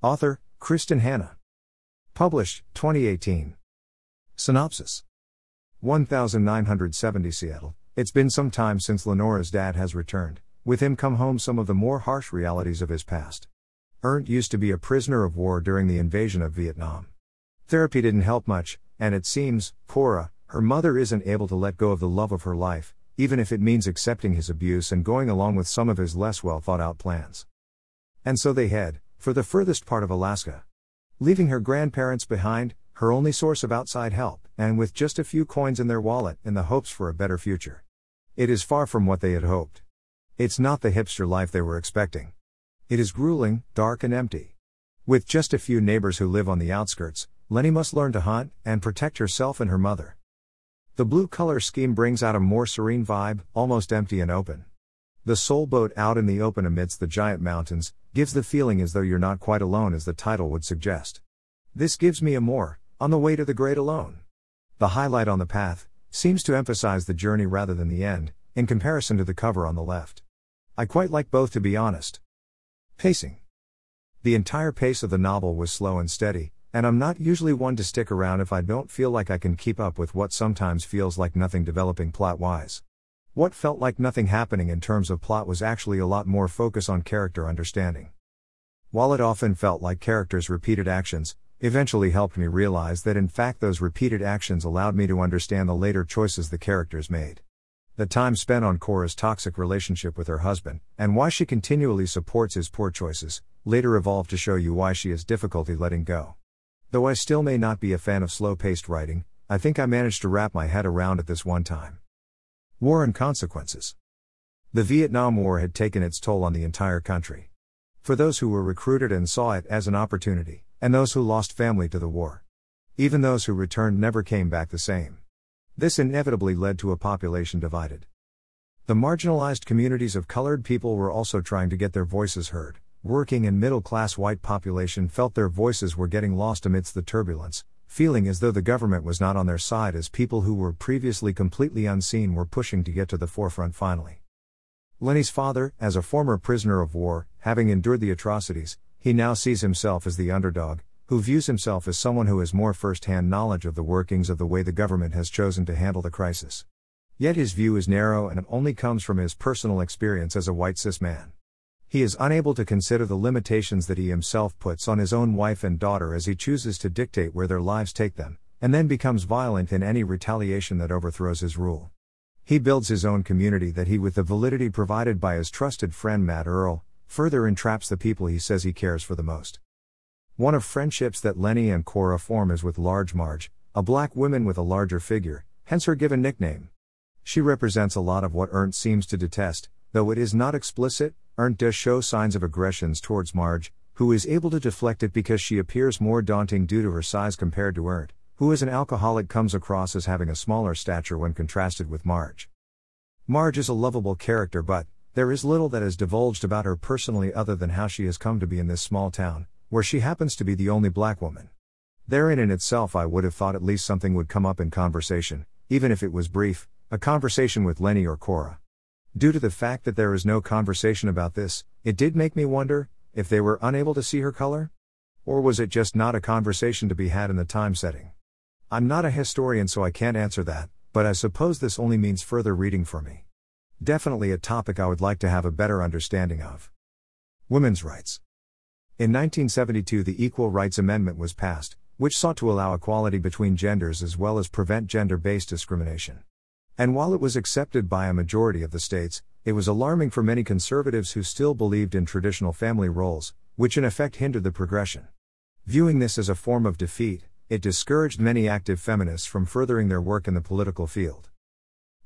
Author, Kristin Hannah. Published, 2018. Synopsis 1970 Seattle. It's been some time since Lenora's dad has returned. With him come home some of the more harsh realities of his past. Ernst used to be a prisoner of war during the invasion of Vietnam. Therapy didn't help much, and it seems, Cora, her mother isn't able to let go of the love of her life, even if it means accepting his abuse and going along with some of his less well thought out plans. And so they head, for the furthest part of Alaska. Leaving her grandparents behind, her only source of outside help, and with just a few coins in their wallet in the hopes for a better future. It is far from what they had hoped. It's not the hipster life they were expecting. It is grueling, dark, and empty. With just a few neighbors who live on the outskirts, Leni must learn to hunt and protect herself and her mother. The blue color scheme brings out a more serene vibe, almost empty and open. The sole boat out in the open amidst the giant mountains gives the feeling as though you're not quite alone as the title would suggest. This gives me a more, on the way to the great alone. The highlight on the path seems to emphasize the journey rather than the end, in comparison to the cover on the left. I quite like both to be honest. Pacing. The entire pace of the novel was slow and steady, and I'm not usually one to stick around if I don't feel like I can keep up with what sometimes feels like nothing developing plot wise. What felt like nothing happening in terms of plot was actually a lot more focus on character understanding. While it often felt like characters' repeated actions, eventually helped me realize that in fact those repeated actions allowed me to understand the later choices the characters made. The time spent on Cora's toxic relationship with her husband, and why she continually supports his poor choices, later evolved to show you why she has difficulty letting go. Though I still may not be a fan of slow paced writing, I think I managed to wrap my head around it this one time. War and consequences. The Vietnam War had taken its toll on the entire country. For those who were recruited and saw it as an opportunity, and those who lost family to the war. Even those who returned never came back the same. This inevitably led to a population divided. The marginalized communities of colored people were also trying to get their voices heard. Working and middle class white population felt their voices were getting lost amidst the turbulence, feeling as though the government was not on their side as people who were previously completely unseen were pushing to get to the forefront finally. Leni's father, as a former prisoner of war, having endured the atrocities, he now sees himself as the underdog, who views himself as someone who has more first hand knowledge of the workings of the way the government has chosen to handle the crisis. Yet his view is narrow and it only comes from his personal experience as a white cis man. He is unable to consider the limitations that he himself puts on his own wife and daughter as he chooses to dictate where their lives take them, and then becomes violent in any retaliation that overthrows his rule. He builds his own community that he, with the validity provided by his trusted friend Mad Earl, further entraps the people he says he cares for the most. One of friendships that Leni and Cora form is with Large Marge, a black woman with a larger figure, hence her given nickname. She represents a lot of what Ernst seems to detest, though it is not explicit, Ernst does show signs of aggressions towards Marge, who is able to deflect it because she appears more daunting due to her size compared to Ernst, who as an alcoholic comes across as having a smaller stature when contrasted with Marge. Marge is a lovable character, but there is little that is divulged about her personally other than how she has come to be in this small town, where she happens to be the only black woman. Therein in itself, I would have thought at least something would come up in conversation, even if it was brief, a conversation with Leni or Cora. Due to the fact that there is no conversation about this, it did make me wonder if they were unable to see her color? Or was it just not a conversation to be had in the time setting? I'm not a historian, so I can't answer that, but I suppose this only means further reading for me. Definitely a topic I would like to have a better understanding of. Women's rights. In 1972, the Equal Rights Amendment was passed, which sought to allow equality between genders as well as prevent gender based discrimination. And while it was accepted by a majority of the states, it was alarming for many conservatives who still believed in traditional family roles, which in effect hindered the progression. Viewing this as a form of defeat, it discouraged many active feminists from furthering their work in the political field.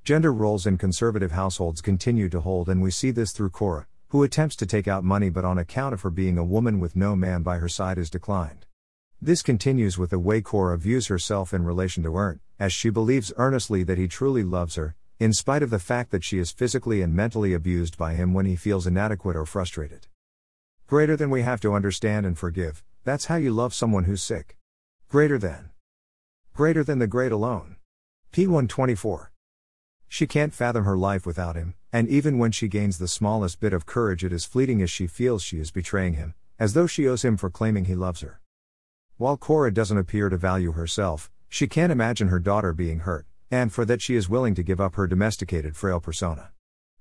Gender roles in conservative households continue to hold, and we see this through Cora, who attempts to take out money but on account of her being a woman with no man by her side is declined. This continues with the way Cora views herself in relation to Ernst, as she believes earnestly that he truly loves her, in spite of the fact that she is physically and mentally abused by him when he feels inadequate or frustrated. Greater than we have to understand and forgive, that's how you love someone who's sick. Greater than. Greater than the great alone. P124. She can't fathom her life without him, and even when she gains the smallest bit of courage, it is fleeting as she feels she is betraying him, as though she owes him for claiming he loves her. While Cora doesn't appear to value herself, she can't imagine her daughter being hurt, and for that she is willing to give up her domesticated frail persona.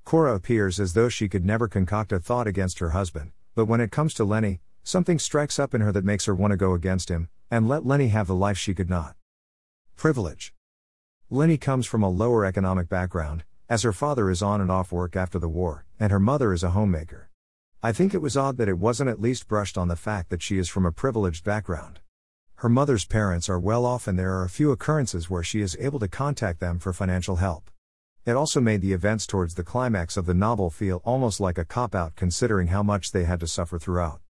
Cora appears as though she could never concoct a thought against her husband, but when it comes to Leni, something strikes up in her that makes her want to go against him, and let Leni have the life she could not. Privilege. Leni comes from a lower economic background, as her father is on and off work after the war, and her mother is a homemaker. I think it was odd that it wasn't at least brushed on the fact that she is from a privileged background. Her mother's parents are well off, and there are a few occurrences where she is able to contact them for financial help. It also made the events towards the climax of the novel feel almost like a cop out considering how much they had to suffer throughout.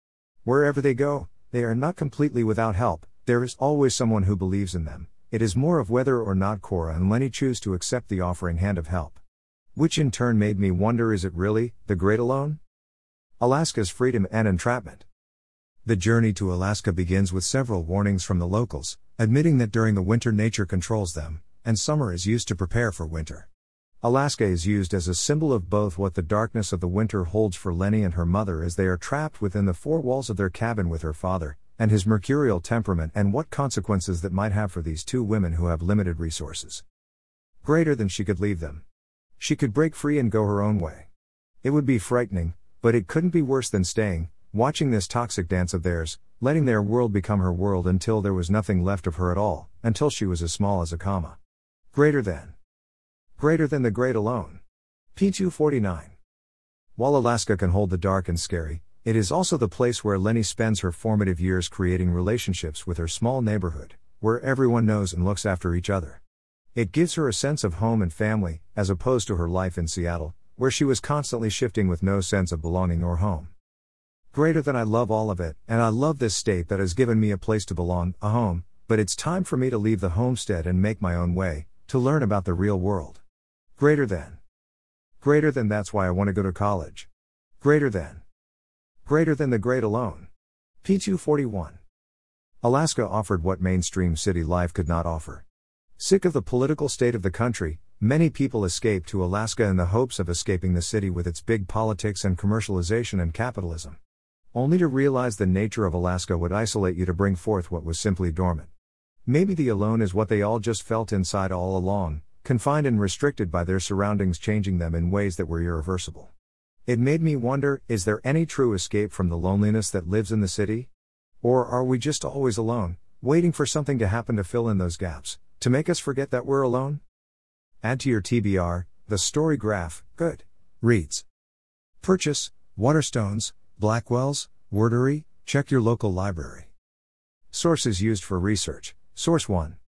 Wherever they go, they are not completely without help, there is always someone who believes in them. It is more of whether or not Cora and Leni choose to accept the offering hand of help. Which in turn made me wonder is it really, the Great Alone? Alaska's freedom and entrapment. The journey to Alaska begins with several warnings from the locals, admitting that during the winter nature controls them, and summer is used to prepare for winter. Alaska is used as a symbol of both what the darkness of the winter holds for Leni and her mother as they are trapped within the four walls of their cabin with her father, and his mercurial temperament and what consequences that might have for these two women who have limited resources. Greater than she could leave them. She could break free and go her own way. It would be frightening, but it couldn't be worse than staying, watching this toxic dance of theirs, letting their world become her world until there was nothing left of her at all, until she was as small as a comma. Greater than. Greater than the great alone. P249. While Alaska can hold the dark and scary, it is also the place where Leni spends her formative years creating relationships with her small neighborhood, where everyone knows and looks after each other. It gives her a sense of home and family, as opposed to her life in Seattle, where she was constantly shifting with no sense of belonging or home. Greater than I love all of it, and I love this state that has given me a place to belong, a home, but it's time for me to leave the homestead and make my own way, to learn about the real world. Greater than. Greater than that's why I want to go to college. Greater than. Greater than the great alone. P241. Alaska offered what mainstream city life could not offer. Sick of the political state of the country, many people escape to Alaska in the hopes of escaping the city with its big politics and commercialization and capitalism. Only to realize the nature of Alaska would isolate you to bring forth what was simply dormant. Maybe the alone is what they all just felt inside all along, confined and restricted by their surroundings, changing them in ways that were irreversible. It made me wonder is there any true escape from the loneliness that lives in the city? Or are we just always alone, waiting for something to happen to fill in those gaps? To make us forget that we're alone? Add to your TBR, the StoryGraph, good. Reads. Purchase, Waterstones, Blackwells, Wordery, check your local library. Sources used for research, Source 1.